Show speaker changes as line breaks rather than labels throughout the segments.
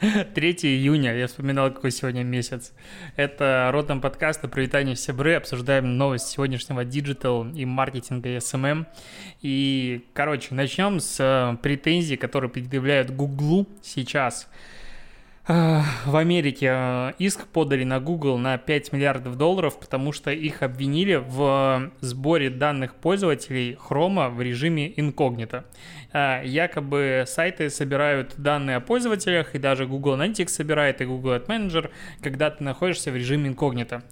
3 июня, я вспоминал, какой сегодня месяц. Это Ротом подкаста «Привитание Себры». Обсуждаем новость сегодняшнего digital и маркетинга и SMM. Эм эм. И, короче, начнем с э, претензий, которые предъявляют Гуглу сейчас. В Америке э, иск подали на Google на 5 миллиардов долларов, потому что их обвинили в сборе данных пользователей Chrome в режиме инкогнито. Э, якобы сайты собирают данные о пользователях, и даже Google Analytics собирает, и Google Ad Manager, когда ты находишься в режиме инкогнито.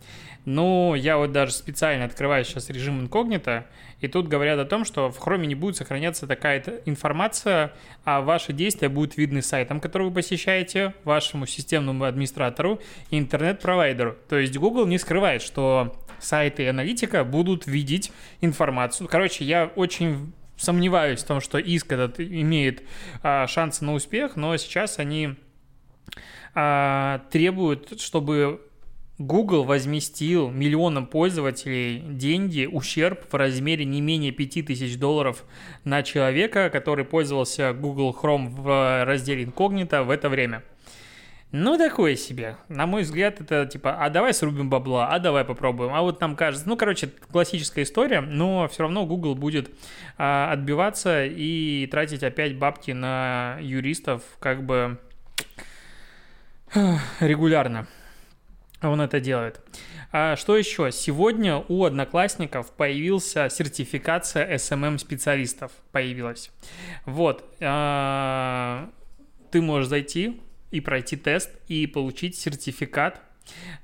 Ну, я вот даже специально открываю сейчас режим инкогнито, и тут говорят о том, что в Chrome не будет сохраняться такая информация, а ваши действия будут видны сайтам, которые вы посещаете, вашему системному администратору и интернет-провайдеру. То есть Google не скрывает, что сайты и аналитика будут видеть информацию. Короче, я очень сомневаюсь в том, что иск этот имеет а, шансы на успех, но сейчас они а, требуют, чтобы Google возместил миллионам пользователей деньги, ущерб в размере не менее 5000 долларов на человека, который пользовался Google Chrome в разделе инкогнито в это время. Ну, такое себе. На мой взгляд, это типа, а давай срубим бабла, а давай попробуем. А вот нам кажется, ну, короче, классическая история, но все равно Google будет а, отбиваться и тратить опять бабки на юристов как бы регулярно он это делает. А что еще? Сегодня у одноклассников появился сертификация SMM-специалистов. Появилась. Вот. А, ты можешь зайти и пройти тест и получить сертификат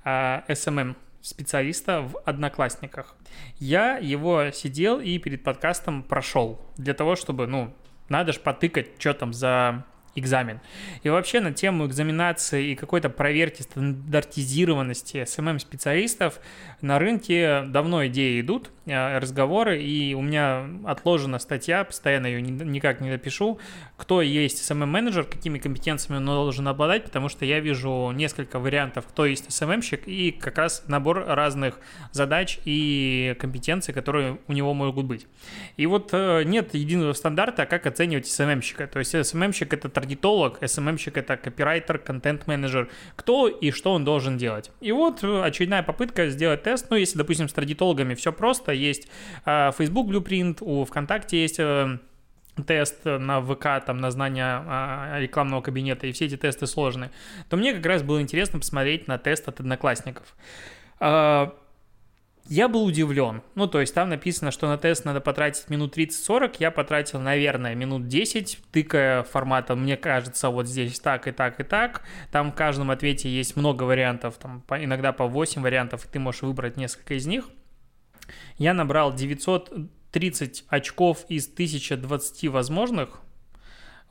а, SMM специалиста в Одноклассниках. Я его сидел и перед подкастом прошел для того, чтобы, ну, надо же потыкать, что там за экзамен. И вообще на тему экзаменации и какой-то проверки стандартизированности SMM-специалистов на рынке давно идеи идут, разговоры, и у меня отложена статья, постоянно ее никак не напишу, кто есть SMM-менеджер, какими компетенциями он должен обладать, потому что я вижу несколько вариантов, кто есть SMM-щик, и как раз набор разных задач и компетенций, которые у него могут быть. И вот э, нет единого стандарта, как оценивать SMM-щика. То есть SMM-щик — это таргетолог, SMM-щик — это копирайтер, контент-менеджер. Кто и что он должен делать. И вот э, очередная попытка сделать тест. Ну, если, допустим, с таргетологами все просто, есть э, Facebook Blueprint, у ВКонтакте есть э, тест на ВК, там, на знание а, рекламного кабинета, и все эти тесты сложные, то мне как раз было интересно посмотреть на тест от одноклассников. А, я был удивлен. Ну, то есть там написано, что на тест надо потратить минут 30-40. Я потратил, наверное, минут 10, тыкая форматом, мне кажется, вот здесь так и так и так. Там в каждом ответе есть много вариантов, там иногда по 8 вариантов, и ты можешь выбрать несколько из них. Я набрал 930 очков из 1020 возможных,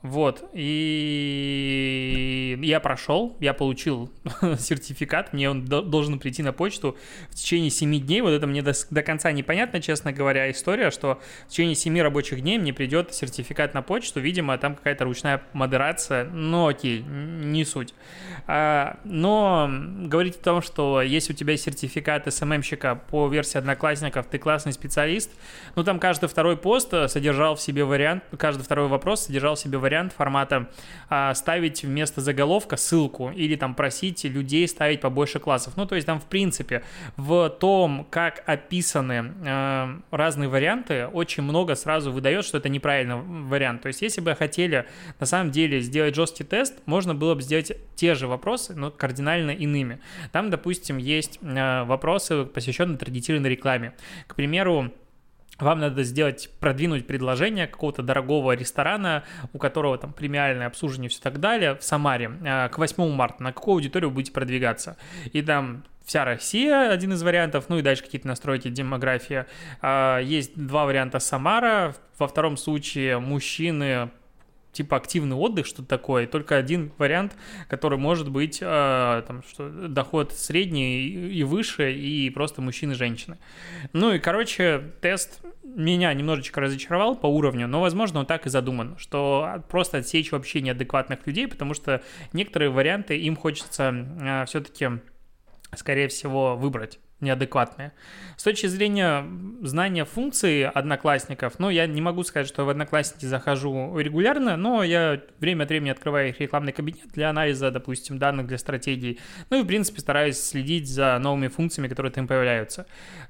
вот, и я прошел, я получил сертификат, мне он должен прийти на почту в течение 7 дней. Вот это мне до, до конца непонятно, честно говоря, история, что в течение 7 рабочих дней мне придет сертификат на почту. Видимо, там какая-то ручная модерация, но окей, не суть. А, но говорить о том, что если у тебя сертификат СММщика по версии Одноклассников, ты классный специалист, ну там каждый второй пост содержал в себе вариант, каждый второй вопрос содержал в себе вариант вариант формата а, ставить вместо заголовка ссылку или там просить людей ставить побольше классов. Ну, то есть там, в принципе, в том, как описаны э, разные варианты, очень много сразу выдает, что это неправильный вариант. То есть если бы хотели на самом деле сделать жесткий тест, можно было бы сделать те же вопросы, но кардинально иными. Там, допустим, есть э, вопросы, посвященные таргетированной рекламе. К примеру, вам надо сделать, продвинуть предложение какого-то дорогого ресторана, у которого там премиальное обслуживание и все так далее, в Самаре а, к 8 марта. На какую аудиторию будете продвигаться? И там вся Россия, один из вариантов, ну и дальше какие-то настройки демография. А, есть два варианта Самара, во втором случае мужчины типа активный отдых, что-то такое. Только один вариант, который может быть э, там, что доход средний и выше, и просто мужчины и женщины. Ну и, короче, тест меня немножечко разочаровал по уровню, но, возможно, он так и задуман, что просто отсечь вообще неадекватных людей, потому что некоторые варианты им хочется э, все-таки, скорее всего, выбрать неадекватные. С точки зрения знания функций одноклассников, ну, я не могу сказать, что в одноклассники захожу регулярно, но я время от времени открываю их рекламный кабинет для анализа, допустим, данных для стратегий. Ну и, в принципе, стараюсь следить за новыми функциями, которые там появляются.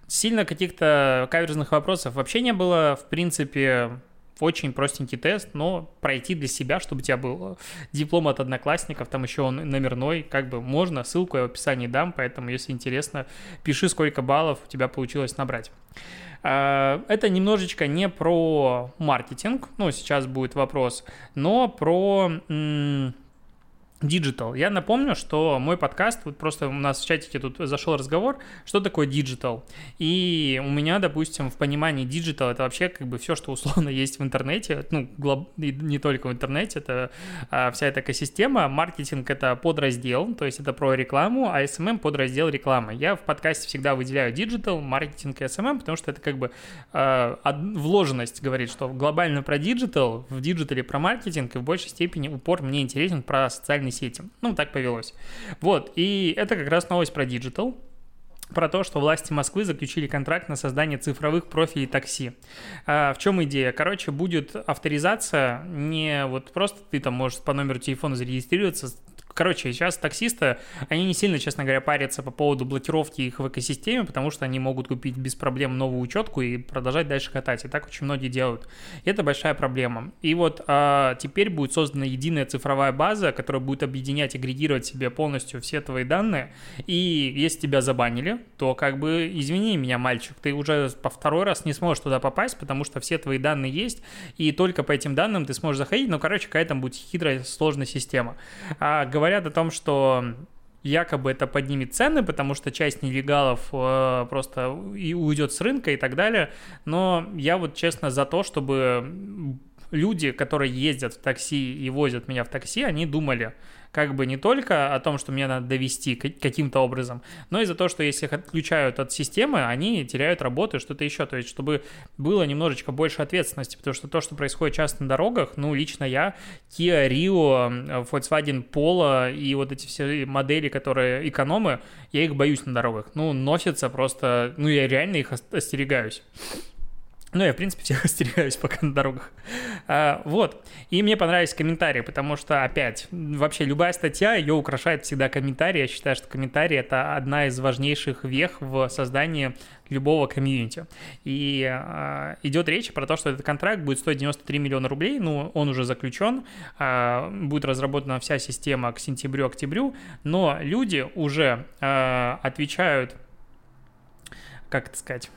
Сильно каких-то каверзных вопросов вообще не было. В принципе, очень простенький тест, но пройти для себя, чтобы у тебя был диплом от одноклассников, там еще он номерной, как бы можно, ссылку я в описании дам, поэтому, если интересно, пиши, сколько баллов у тебя получилось набрать. А, это немножечко не про маркетинг, ну, сейчас будет вопрос, но про Digital. Я напомню, что мой подкаст, вот просто у нас в чатике тут зашел разговор, что такое digital. И у меня, допустим, в понимании digital это вообще как бы все, что условно есть в интернете, ну, глоб... не только в интернете, это а, вся эта экосистема. Маркетинг это подраздел, то есть это про рекламу, а SMM подраздел рекламы. Я в подкасте всегда выделяю digital, маркетинг и SMM, потому что это как бы а, вложенность говорит, что глобально про digital, в digital е про маркетинг и в большей степени упор мне интересен про социальные социальной сети. Ну, так повелось. Вот, и это как раз новость про Digital, про то, что власти Москвы заключили контракт на создание цифровых профилей такси. А, в чем идея? Короче, будет авторизация не вот просто ты там можешь по номеру телефона зарегистрироваться, Короче, сейчас таксисты, они не сильно, честно говоря, парятся по поводу блокировки их в экосистеме, потому что они могут купить без проблем новую учетку и продолжать дальше катать. И так очень многие делают. И это большая проблема. И вот а, теперь будет создана единая цифровая база, которая будет объединять, агрегировать себе полностью все твои данные. И если тебя забанили, то как бы, извини меня, мальчик, ты уже по второй раз не сможешь туда попасть, потому что все твои данные есть, и только по этим данным ты сможешь заходить. Ну, короче, какая там будет хитрая, сложная система. А, говоря говорят о том, что якобы это поднимет цены, потому что часть нелегалов э, просто и уйдет с рынка и так далее. Но я вот честно за то, чтобы люди, которые ездят в такси и возят меня в такси, они думали, как бы не только о том, что мне надо довести каким-то образом, но и за то, что если их отключают от системы, они теряют работу и что-то еще. То есть, чтобы было немножечко больше ответственности, потому что то, что происходит часто на дорогах, ну, лично я, Kia Rio, Volkswagen Polo и вот эти все модели, которые экономы, я их боюсь на дорогах. Ну, носятся просто, ну, я реально их остерегаюсь. Ну, я, в принципе, всех остерегаюсь пока на дорогах. А, вот. И мне понравились комментарии, потому что, опять, вообще любая статья, ее украшает всегда комментарий. Я считаю, что комментарий — это одна из важнейших вех в создании любого комьюнити. И а, идет речь про то, что этот контракт будет стоить 93 миллиона рублей, ну, он уже заключен, а, будет разработана вся система к сентябрю-октябрю, но люди уже а, отвечают, как это сказать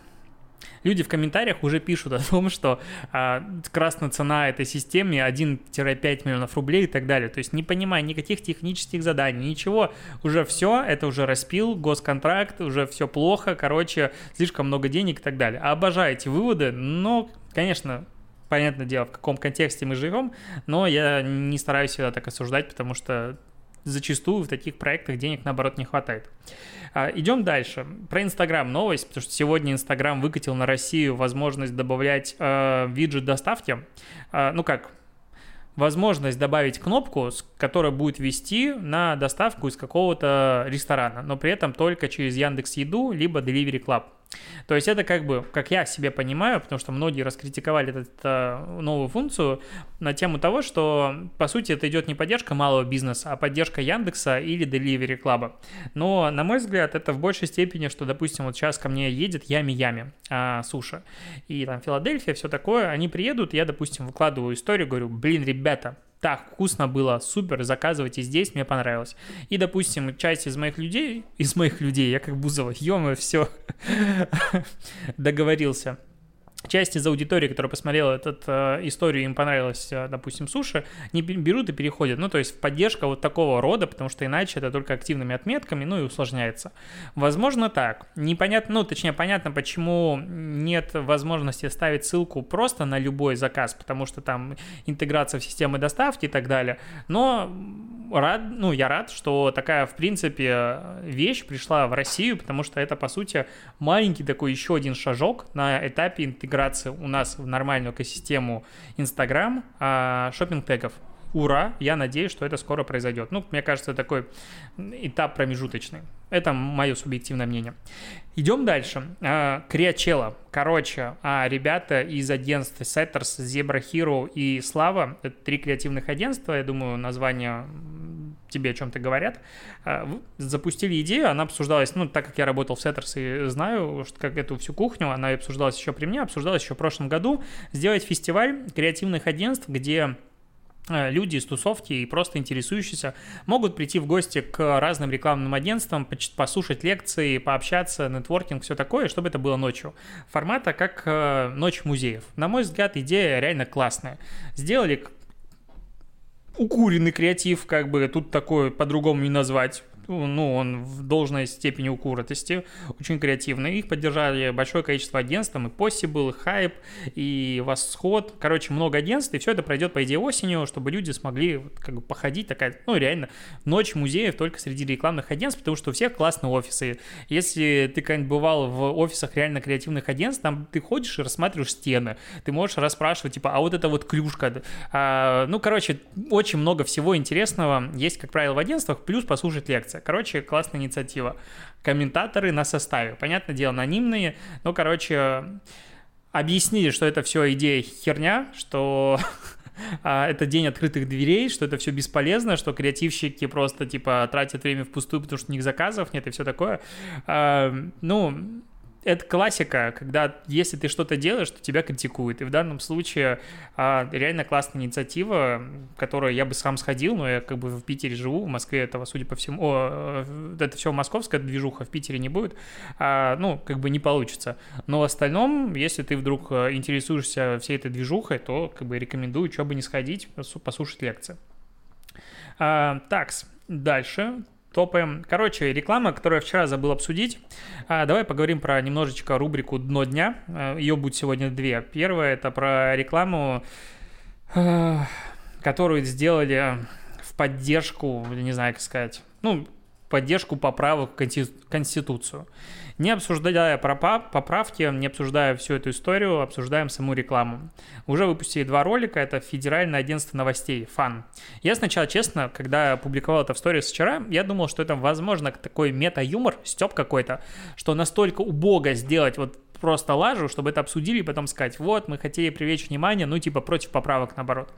люди в комментариях уже пишут о том, что а, красная цена этой системе 1-5 миллионов рублей и так далее. То есть не понимая никаких технических заданий, ничего, уже все, это уже распил, госконтракт, уже все плохо, короче, слишком много денег и так далее. Обожаю эти выводы, но, конечно, понятное дело, в каком контексте мы живем, но я не стараюсь всегда так осуждать, потому что зачастую в таких проектах денег, наоборот, не хватает. А, идем дальше. Про Инстаграм новость, потому что сегодня Инстаграм выкатил на Россию возможность добавлять э, виджет доставки. Э, ну как, возможность добавить кнопку, которая будет вести на доставку из какого-то ресторана, но при этом только через Яндекс Еду либо Delivery Club. То есть это как бы, как я себе понимаю, потому что многие раскритиковали эту, эту новую функцию на тему того, что по сути это идет не поддержка малого бизнеса, а поддержка Яндекса или Delivery Club. Но на мой взгляд это в большей степени, что, допустим, вот сейчас ко мне едет Ями-Ями а, суши, и там Филадельфия, все такое, они приедут, я, допустим, выкладываю историю, говорю, блин, ребята, так вкусно было, супер, заказывайте здесь, мне понравилось. И, допустим, часть из моих людей, из моих людей, я как Бузова, ё все, договорился. Часть из аудитории, которая посмотрела эту э, историю, им понравилось, э, допустим, суши, не берут и переходят. Ну, то есть поддержка вот такого рода, потому что иначе это только активными отметками, ну и усложняется. Возможно так. Непонятно, ну, точнее, понятно, почему нет возможности ставить ссылку просто на любой заказ, потому что там интеграция в системы доставки и так далее. Но рад, ну, я рад, что такая, в принципе, вещь пришла в Россию, потому что это, по сути, маленький такой еще один шажок на этапе интеграции у нас в нормальную экосистему Instagram а, шопинг-тегов ура, я надеюсь, что это скоро произойдет. Ну, мне кажется, такой этап промежуточный. Это мое субъективное мнение. Идем дальше. А, Криачело. Короче, а, ребята из агентств Setters, Zebra Hero и Слава, это три креативных агентства, я думаю, название тебе о чем-то говорят, а, запустили идею, она обсуждалась, ну, так как я работал в Setters и знаю, что как эту всю кухню, она обсуждалась еще при мне, обсуждалась еще в прошлом году, сделать фестиваль креативных агентств, где Э, люди из тусовки и просто интересующиеся могут прийти в гости к разным рекламным агентствам, послушать лекции, пообщаться, нетворкинг, все такое, чтобы это было ночью. Формата как э, ночь музеев. На мой взгляд, идея реально классная. Сделали укуренный креатив, как бы тут такое по-другому не назвать ну, он в должной степени укуротости, очень креативный. Их поддержали большое количество агентств, там и Possible, и Hype, и Восход. Короче, много агентств, и все это пройдет, по идее, осенью, чтобы люди смогли как бы походить, такая, ну, реально, ночь музеев только среди рекламных агентств, потому что у всех классные офисы. Если ты когда-нибудь бывал в офисах реально креативных агентств, там ты ходишь и рассматриваешь стены, ты можешь расспрашивать, типа, а вот это вот клюшка. А, ну, короче, очень много всего интересного есть, как правило, в агентствах, плюс послушать лекции. Короче, классная инициатива. Комментаторы на составе. Понятное дело, анонимные, но, короче, объяснили, что это все идея херня, что а, это день открытых дверей, что это все бесполезно, что креативщики просто, типа, тратят время впустую, потому что у них заказов нет и все такое. Ну, это классика, когда если ты что-то делаешь, то тебя критикуют. И в данном случае а, реально классная инициатива, которую я бы сам сходил, но я как бы в Питере живу, в Москве этого, судя по всему, о, это все московская движуха, в Питере не будет, а, ну, как бы не получится. Но в остальном, если ты вдруг э, интересуешься всей этой движухой, то как бы рекомендую, что бы не сходить, послушать лекции. А, такс, дальше топаем. Короче, реклама, которую я вчера забыл обсудить. А, давай поговорим про немножечко рубрику «Дно дня». А, Ее будет сегодня две. Первая – это про рекламу, а, которую сделали в поддержку, не знаю, как сказать, ну, поддержку поправок в Конституцию. Не обсуждая поправки, не обсуждая всю эту историю, обсуждаем саму рекламу. Уже выпустили два ролика, это Федеральное агентство новостей, ФАН. Я сначала, честно, когда публиковал это в сторис вчера, я думал, что это, возможно, такой мета-юмор, степ какой-то, что настолько убого сделать вот просто лажу, чтобы это обсудили и потом сказать, вот, мы хотели привлечь внимание, ну, типа, против поправок, наоборот.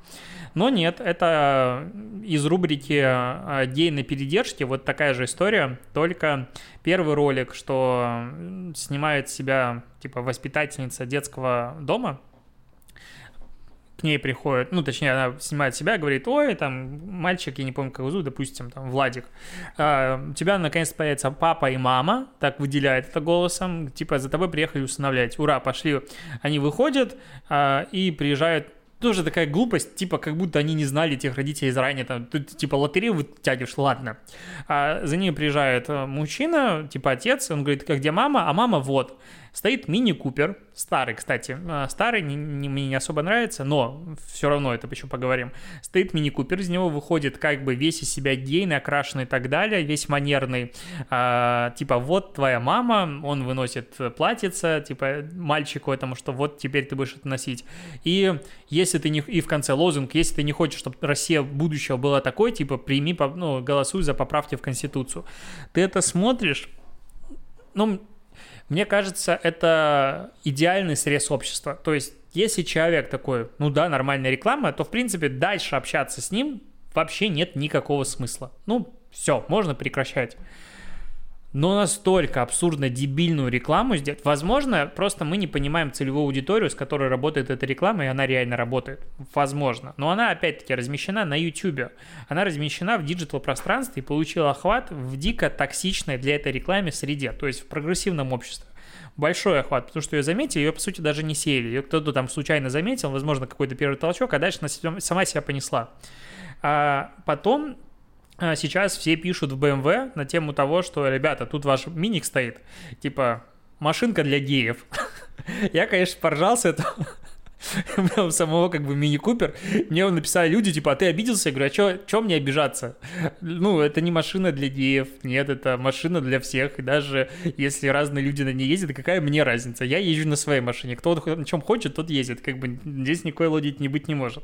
Но нет, это из рубрики э, «День на передержке», вот такая же история, только первый ролик, что снимает себя, типа, воспитательница детского дома, ней приходит, ну, точнее, она снимает себя, говорит, ой, там, мальчик, я не помню, как его зовут, допустим, там, Владик, а, у тебя наконец появится папа и мама, так выделяет это голосом, типа, за тобой приехали устанавливать, ура, пошли. Они выходят а, и приезжают тоже такая глупость, типа, как будто они не знали этих родителей заранее, там, тут, типа, лотерею вытягиваешь, ладно. А за ними приезжает э, мужчина, типа, отец, он говорит, как где мама? А мама вот. Стоит мини-купер, старый, кстати, а, старый, не, не, мне не особо нравится, но все равно это еще поговорим. Стоит мини-купер, из него выходит как бы весь из себя гейный, окрашенный и так далее, весь манерный, а, типа вот твоя мама, он выносит платьице, типа мальчику этому, что вот теперь ты будешь это носить. И если ты не, и в конце лозунг, если ты не хочешь, чтобы Россия будущего была такой, типа прими, ну, голосуй за поправки в Конституцию. Ты это смотришь, ну, мне кажется, это идеальный срез общества. То есть, если человек такой, ну да, нормальная реклама, то, в принципе, дальше общаться с ним вообще нет никакого смысла. Ну, все, можно прекращать но настолько абсурдно дебильную рекламу сделать. Возможно, просто мы не понимаем целевую аудиторию, с которой работает эта реклама, и она реально работает. Возможно. Но она, опять-таки, размещена на YouTube. Она размещена в digital пространстве и получила охват в дико токсичной для этой рекламы среде, то есть в прогрессивном обществе. большой охват, потому что ее заметили, ее, по сути, даже не сеяли. Ее кто-то там случайно заметил, возможно, какой-то первый толчок, а дальше она сама себя понесла. А потом сейчас все пишут в BMW на тему того, что, ребята, тут ваш миник стоит, типа, машинка для геев. Я, конечно, поржался это у самого как бы мини-купер, мне написали люди, типа, а ты обиделся? Я говорю, а чё, мне обижаться? Ну, это не машина для геев, нет, это машина для всех, и даже если разные люди на ней ездят, какая мне разница? Я езжу на своей машине, кто на чем хочет, тот ездит, как бы здесь никакой логики не быть не может.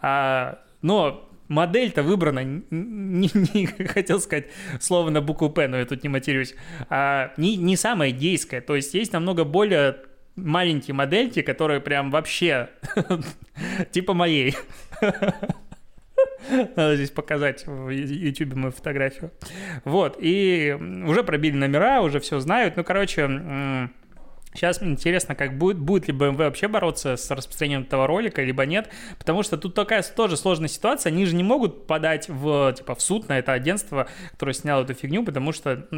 А, но модель-то выбрана, не, не, хотел сказать слово на букву «П», но я тут не матерюсь, а, не, не самая гейская, то есть есть намного более маленькие модельки, которые прям вообще типа моей. Надо здесь показать в YouTube мою фотографию. Вот, и уже пробили номера, уже все знают. Ну, короче, Сейчас интересно, как будет, будет ли BMW вообще бороться с распространением этого ролика, либо нет, потому что тут такая тоже сложная ситуация, они же не могут подать в, типа, в суд на это агентство, которое сняло эту фигню, потому что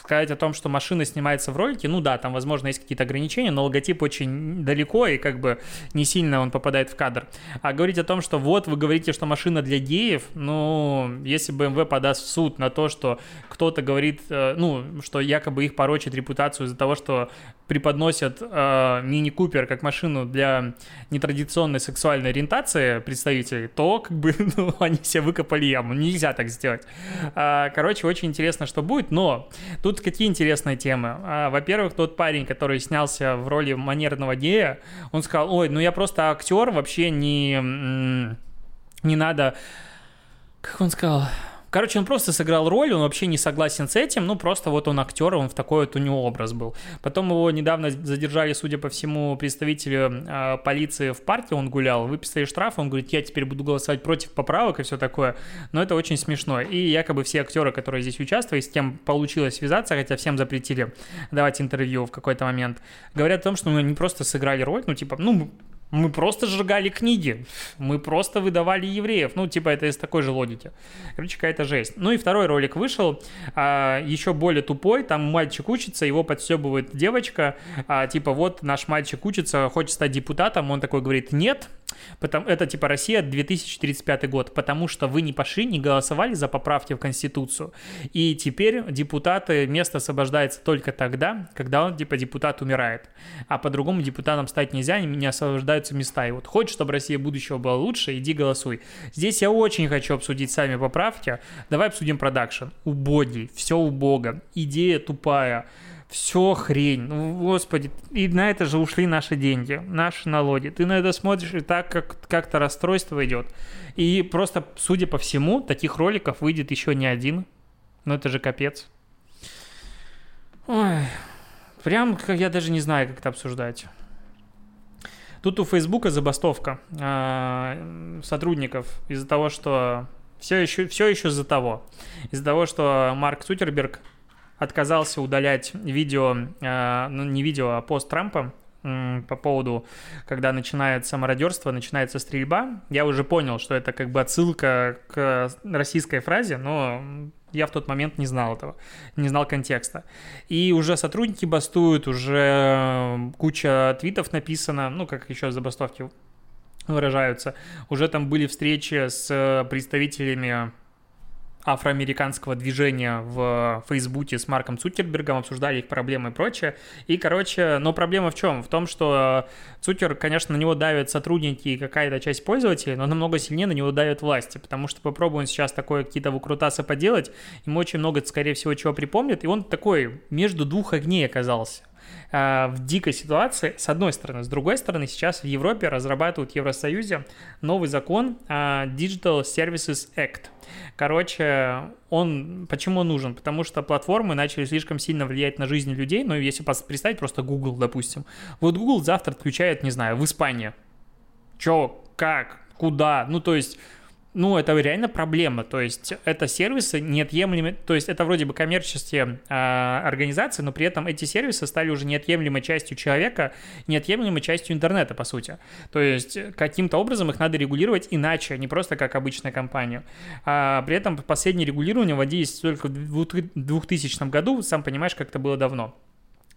сказать о том, что машина снимается в ролике, ну да, там, возможно, есть какие-то ограничения, но логотип очень далеко, и как бы не сильно он попадает в кадр. А говорить о том, что вот вы говорите, что машина для геев, ну, если BMW подаст в суд на то, что кто-то говорит, э, ну, что якобы их порочит репутацию из-за того, что преподносят э, мини-купер как машину для нетрадиционной сексуальной ориентации представителей, то как бы ну, они себе выкопали яму. Нельзя так сделать. А, короче, очень интересно, что будет, но тут какие интересные темы. А, во-первых, тот парень, который снялся в роли манерного гея, он сказал, ой, ну я просто актер, вообще не, не надо... Как он сказал? Короче, он просто сыграл роль, он вообще не согласен с этим, ну просто вот он актер, он в такой вот у него образ был. Потом его недавно задержали, судя по всему, представители э, полиции в парке, он гулял, выписали штраф, он говорит, я теперь буду голосовать против поправок и все такое. Но это очень смешно. И якобы все актеры, которые здесь участвовали, с кем получилось связаться, хотя всем запретили давать интервью в какой-то момент, говорят о том, что мы не просто сыграли роль, ну типа, ну мы просто сжигали книги, мы просто выдавали евреев. Ну, типа, это из такой же логики. Короче, какая-то жесть. Ну и второй ролик вышел, а, еще более тупой. Там мальчик учится, его подстебывает девочка. А, типа, вот наш мальчик учится, хочет стать депутатом. Он такой говорит, нет, Потому, это типа Россия 2035 год, потому что вы не пошли, не голосовали за поправки в Конституцию. И теперь депутаты, место освобождается только тогда, когда он, типа, депутат умирает. А по-другому депутатам стать нельзя, не освобождаются места. И вот хочешь, чтобы Россия будущего была лучше, иди голосуй. Здесь я очень хочу обсудить сами поправки. Давай обсудим продакшн. Убогий, все убого, идея тупая все хрень. Ну, господи, и на это же ушли наши деньги, наши налоги. Ты на это смотришь, и так как, как-то расстройство идет. И просто, судя по всему, таких роликов выйдет еще не один. Ну это же капец. Ой, прям я даже не знаю, как это обсуждать. Тут у Фейсбука забастовка э, сотрудников из-за того, что все еще, все еще из-за того. Из-за того, что Марк Цукерберг отказался удалять видео, э, ну не видео, а пост Трампа по поводу, когда начинается мародерство, начинается стрельба. Я уже понял, что это как бы отсылка к российской фразе, но я в тот момент не знал этого, не знал контекста. И уже сотрудники бастуют, уже куча твитов написано, ну, как еще забастовки выражаются. Уже там были встречи с представителями афроамериканского движения в Фейсбуке с Марком Цукербергом, обсуждали их проблемы и прочее. И, короче, но проблема в чем? В том, что Цукер, конечно, на него давят сотрудники и какая-то часть пользователей, но намного сильнее на него давят власти, потому что попробуем сейчас такое какие-то выкрутасы поделать, ему очень много, скорее всего, чего припомнит, и он такой между двух огней оказался. А, в дикой ситуации, с одной стороны. С другой стороны, сейчас в Европе разрабатывают в Евросоюзе новый закон а, Digital Services Act. Короче, он почему нужен? Потому что платформы начали слишком сильно влиять на жизнь людей. Ну, если представить просто Google, допустим. Вот Google завтра отключает, не знаю, в Испании. Чё, как, куда? Ну, то есть ну, это реально проблема. То есть это сервисы неотъемлемые, то есть это вроде бы коммерческие э, организации, но при этом эти сервисы стали уже неотъемлемой частью человека, неотъемлемой частью интернета, по сути. То есть каким-то образом их надо регулировать иначе, не просто как обычная компания. А при этом последнее регулирование вводились только в 2000 году, сам понимаешь, как это было давно.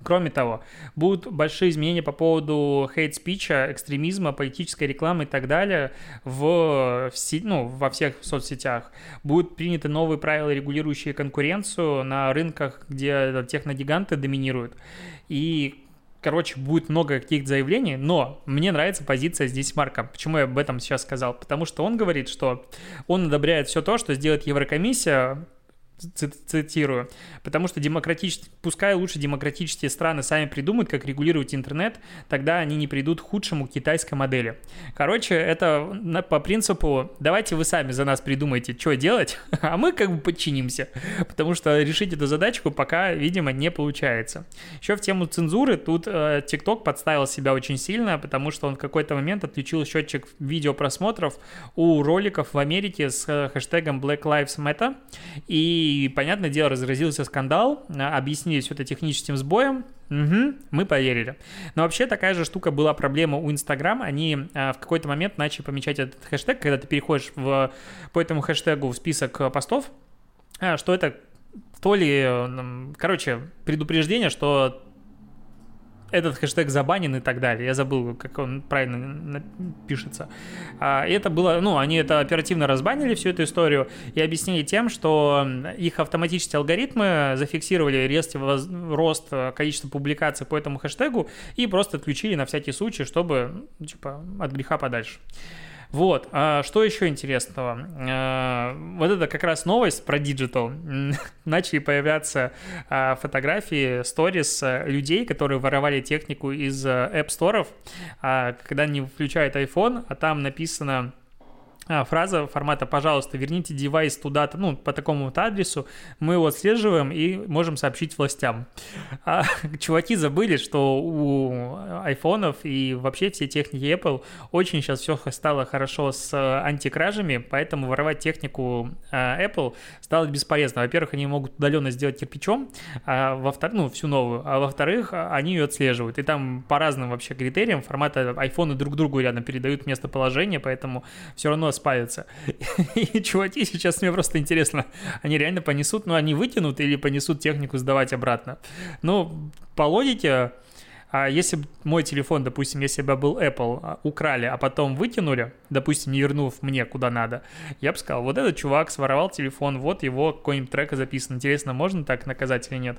Кроме того, будут большие изменения по поводу хейт-спича, экстремизма, политической рекламы и так далее в, в, ну, во всех соцсетях. Будут приняты новые правила, регулирующие конкуренцию на рынках, где техногиганты доминируют. И короче, будет много каких-то заявлений, но мне нравится позиция здесь Марка. Почему я об этом сейчас сказал? Потому что он говорит, что он одобряет все то, что сделает Еврокомиссия цитирую, потому что демократические, пускай лучше демократические страны сами придумают, как регулировать интернет, тогда они не придут к худшему китайской модели. Короче, это по принципу, давайте вы сами за нас придумайте, что делать, а мы как бы подчинимся, потому что решить эту задачку пока, видимо, не получается. Еще в тему цензуры, тут э, TikTok подставил себя очень сильно, потому что он в какой-то момент отключил счетчик видеопросмотров у роликов в Америке с э, хэштегом Black Lives Matter, и и, понятное дело, разразился скандал, а, объяснили все это техническим сбоем, Угу, мы поверили. Но вообще такая же штука была проблема у Инстаграм. Они а, в какой-то момент начали помечать этот хэштег, когда ты переходишь в, по этому хэштегу в список а, постов, а, что это то ли, короче, предупреждение, что этот хэштег забанен и так далее. Я забыл, как он правильно пишется. А, это было, ну, они это оперативно разбанили, всю эту историю, и объяснили тем, что их автоматические алгоритмы зафиксировали резкий рост количества публикаций по этому хэштегу и просто отключили на всякий случай, чтобы, типа, от греха подальше. Вот, а что еще интересного? А, вот это как раз новость про digital. Начали появляться а, фотографии, stories людей, которые воровали технику из Apple Store, а, когда они включают iPhone, а там написано а, фраза формата «пожалуйста, верните девайс туда-то, ну, по такому-то адресу, мы его отслеживаем и можем сообщить властям». А, чуваки забыли, что у айфонов и вообще все техники Apple очень сейчас все стало хорошо с антикражами, поэтому воровать технику а, Apple стало бесполезно. Во-первых, они могут удаленно сделать кирпичом, а во-вторых, ну, всю новую, а во-вторых, они ее отслеживают. И там по разным вообще критериям формата айфоны друг другу рядом передают местоположение, поэтому все равно спалится. И чуваки сейчас мне просто интересно, они реально понесут, ну, они вытянут или понесут технику сдавать обратно. Ну, по логике, а если мой телефон, допустим, если бы был Apple, а, украли, а потом вытянули, допустим, не вернув мне куда надо, я бы сказал, вот этот чувак своровал телефон, вот его какой-нибудь трек записан. Интересно, можно так наказать или нет?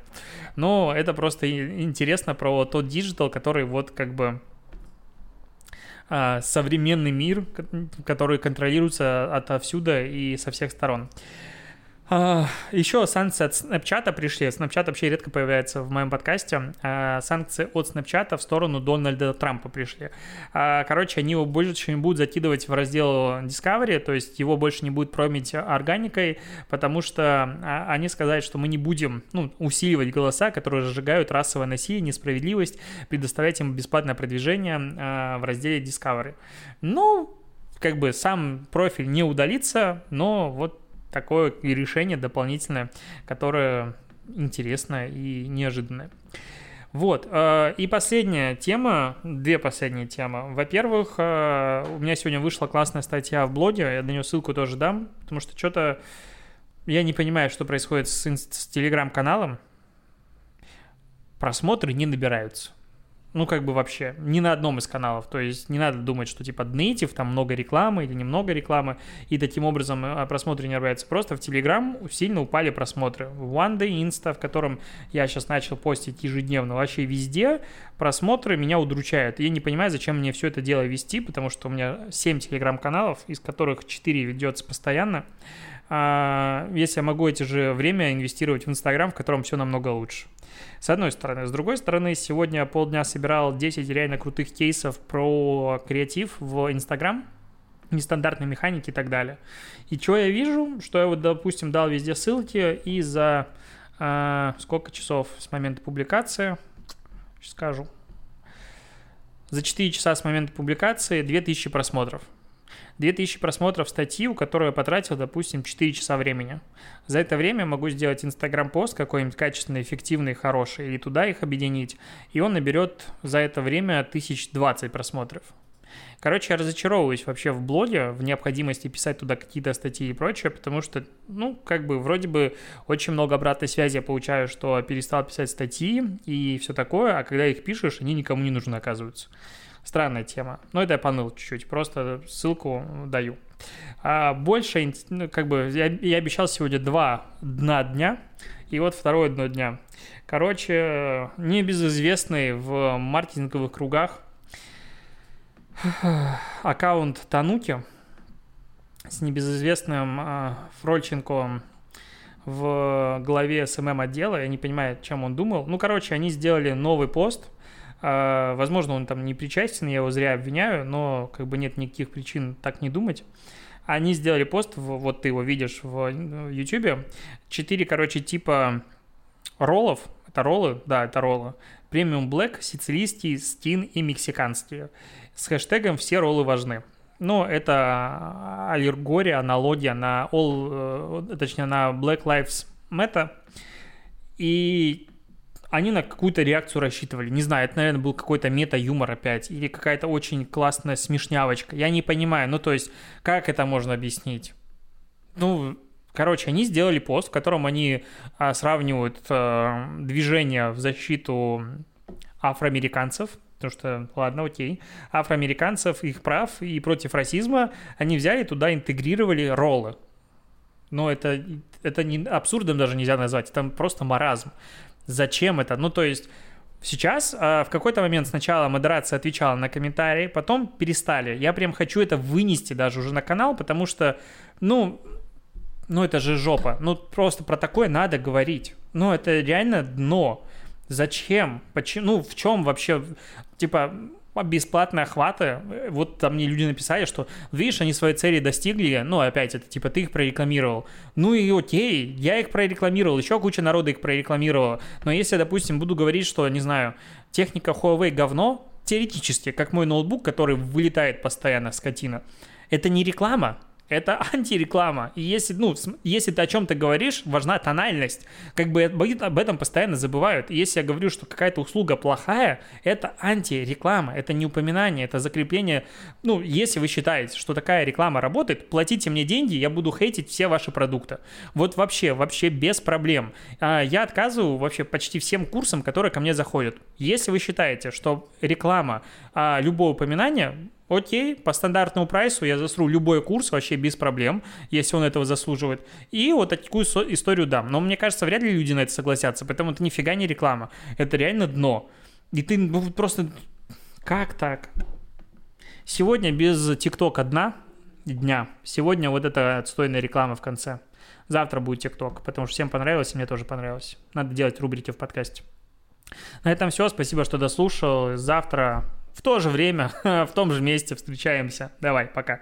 Но это просто интересно про тот digital, который вот как бы современный мир, который контролируется отовсюду и со всех сторон. А, еще санкции от Snapchat пришли. Snapchat вообще редко появляется в моем подкасте. А, санкции от Snapchat в сторону Дональда Трампа пришли. А, короче, они его больше не будут закидывать в раздел Discovery, то есть его больше не будет промить органикой, потому что они сказали, что мы не будем ну, усиливать голоса, которые разжигают расовое насилие, несправедливость, предоставлять им бесплатное продвижение в разделе Discovery. Ну, как бы сам профиль не удалится, но вот такое решение дополнительное, которое интересное и неожиданное. Вот, э, и последняя тема, две последние темы. Во-первых, э, у меня сегодня вышла классная статья в блоге, я на нее ссылку тоже дам, потому что что-то я не понимаю, что происходит с, с телеграм-каналом. Просмотры не набираются. Ну, как бы вообще, ни на одном из каналов. То есть не надо думать, что типа native, там много рекламы или немного рекламы, и таким образом э, просмотры не набираются. Просто в Telegram сильно упали просмотры. В One Day Insta, в котором я сейчас начал постить ежедневно, вообще везде просмотры меня удручают. Я не понимаю, зачем мне все это дело вести, потому что у меня 7 Telegram-каналов, из которых 4 ведется постоянно. А, если я могу эти же время инвестировать в Инстаграм, в котором все намного лучше. С одной стороны. С другой стороны, сегодня полдня собирал 10 реально крутых кейсов про креатив в Инстаграм, нестандартные механики и так далее. И что я вижу, что я вот, допустим, дал везде ссылки, и за э, сколько часов с момента публикации, сейчас скажу, за 4 часа с момента публикации 2000 просмотров. 2000 просмотров статьи, у которой я потратил, допустим, 4 часа времени. За это время могу сделать инстаграм-пост какой-нибудь качественный, эффективный, хороший, или туда их объединить, и он наберет за это время 1020 просмотров. Короче, я разочаровываюсь вообще в блоге, в необходимости писать туда какие-то статьи и прочее, потому что, ну, как бы, вроде бы очень много обратной связи я получаю, что перестал писать статьи и все такое, а когда их пишешь, они никому не нужны, оказываются. Странная тема. Но это я поныл чуть-чуть, просто ссылку даю. А больше, ну, как бы, я, я обещал сегодня два дна дня, и вот второе дно дня. Короче, небезызвестный в маркетинговых кругах аккаунт Тануки с небезызвестным э, Фрольченко в главе SMM отдела. Я не понимаю, чем он думал. Ну, короче, они сделали новый пост – а, возможно, он там не причастен, я его зря обвиняю, но как бы нет никаких причин так не думать. Они сделали пост, вот ты его видишь в YouTube, четыре, короче, типа роллов, это роллы, да, это роллы, премиум блэк, сицилийский, стин и мексиканские, с хэштегом «Все роллы важны». Но это аллегория, аналогия на all, э, точнее, на Black Lives Matter. И они на какую-то реакцию рассчитывали. Не знаю, это, наверное, был какой-то мета-юмор опять, или какая-то очень классная смешнявочка. Я не понимаю, ну, то есть, как это можно объяснить? Ну, короче, они сделали пост, в котором они а, сравнивают а, движение в защиту афроамериканцев, потому что, ладно, окей, афроамериканцев, их прав и против расизма, они взяли туда, интегрировали роллы. Но это, это не абсурдом даже нельзя назвать, это просто маразм. Зачем это? Ну, то есть Сейчас э, в какой-то момент сначала модерация отвечала на комментарии, потом перестали. Я прям хочу это вынести даже уже на канал, потому что, ну, ну это же жопа. Ну просто про такое надо говорить. Ну это реально дно. Зачем? Почему? Ну в чем вообще? Типа бесплатные охваты. Вот там мне люди написали, что, видишь, они своей цели достигли, ну, опять, это типа ты их прорекламировал. Ну и окей, я их прорекламировал, еще куча народа их прорекламировала. Но если, допустим, буду говорить, что, не знаю, техника Huawei говно, теоретически, как мой ноутбук, который вылетает постоянно, скотина, это не реклама, это антиреклама. И если, ну, если ты о чем-то говоришь, важна тональность. Как бы об этом постоянно забывают. И если я говорю, что какая-то услуга плохая, это антиреклама, это не упоминание, это закрепление. Ну, если вы считаете, что такая реклама работает, платите мне деньги, я буду хейтить все ваши продукты. Вот вообще, вообще без проблем. А, я отказываю вообще почти всем курсам, которые ко мне заходят. Если вы считаете, что реклама, а, любое упоминание окей, по стандартному прайсу я засру любой курс вообще без проблем, если он этого заслуживает. И вот такую историю дам. Но мне кажется, вряд ли люди на это согласятся, поэтому это нифига не реклама. Это реально дно. И ты ну, просто... Как так? Сегодня без ТикТока дна, дня. Сегодня вот эта отстойная реклама в конце. Завтра будет ТикТок, потому что всем понравилось, и мне тоже понравилось. Надо делать рубрики в подкасте. На этом все. Спасибо, что дослушал. Завтра в то же время, в том же месте встречаемся. Давай, пока.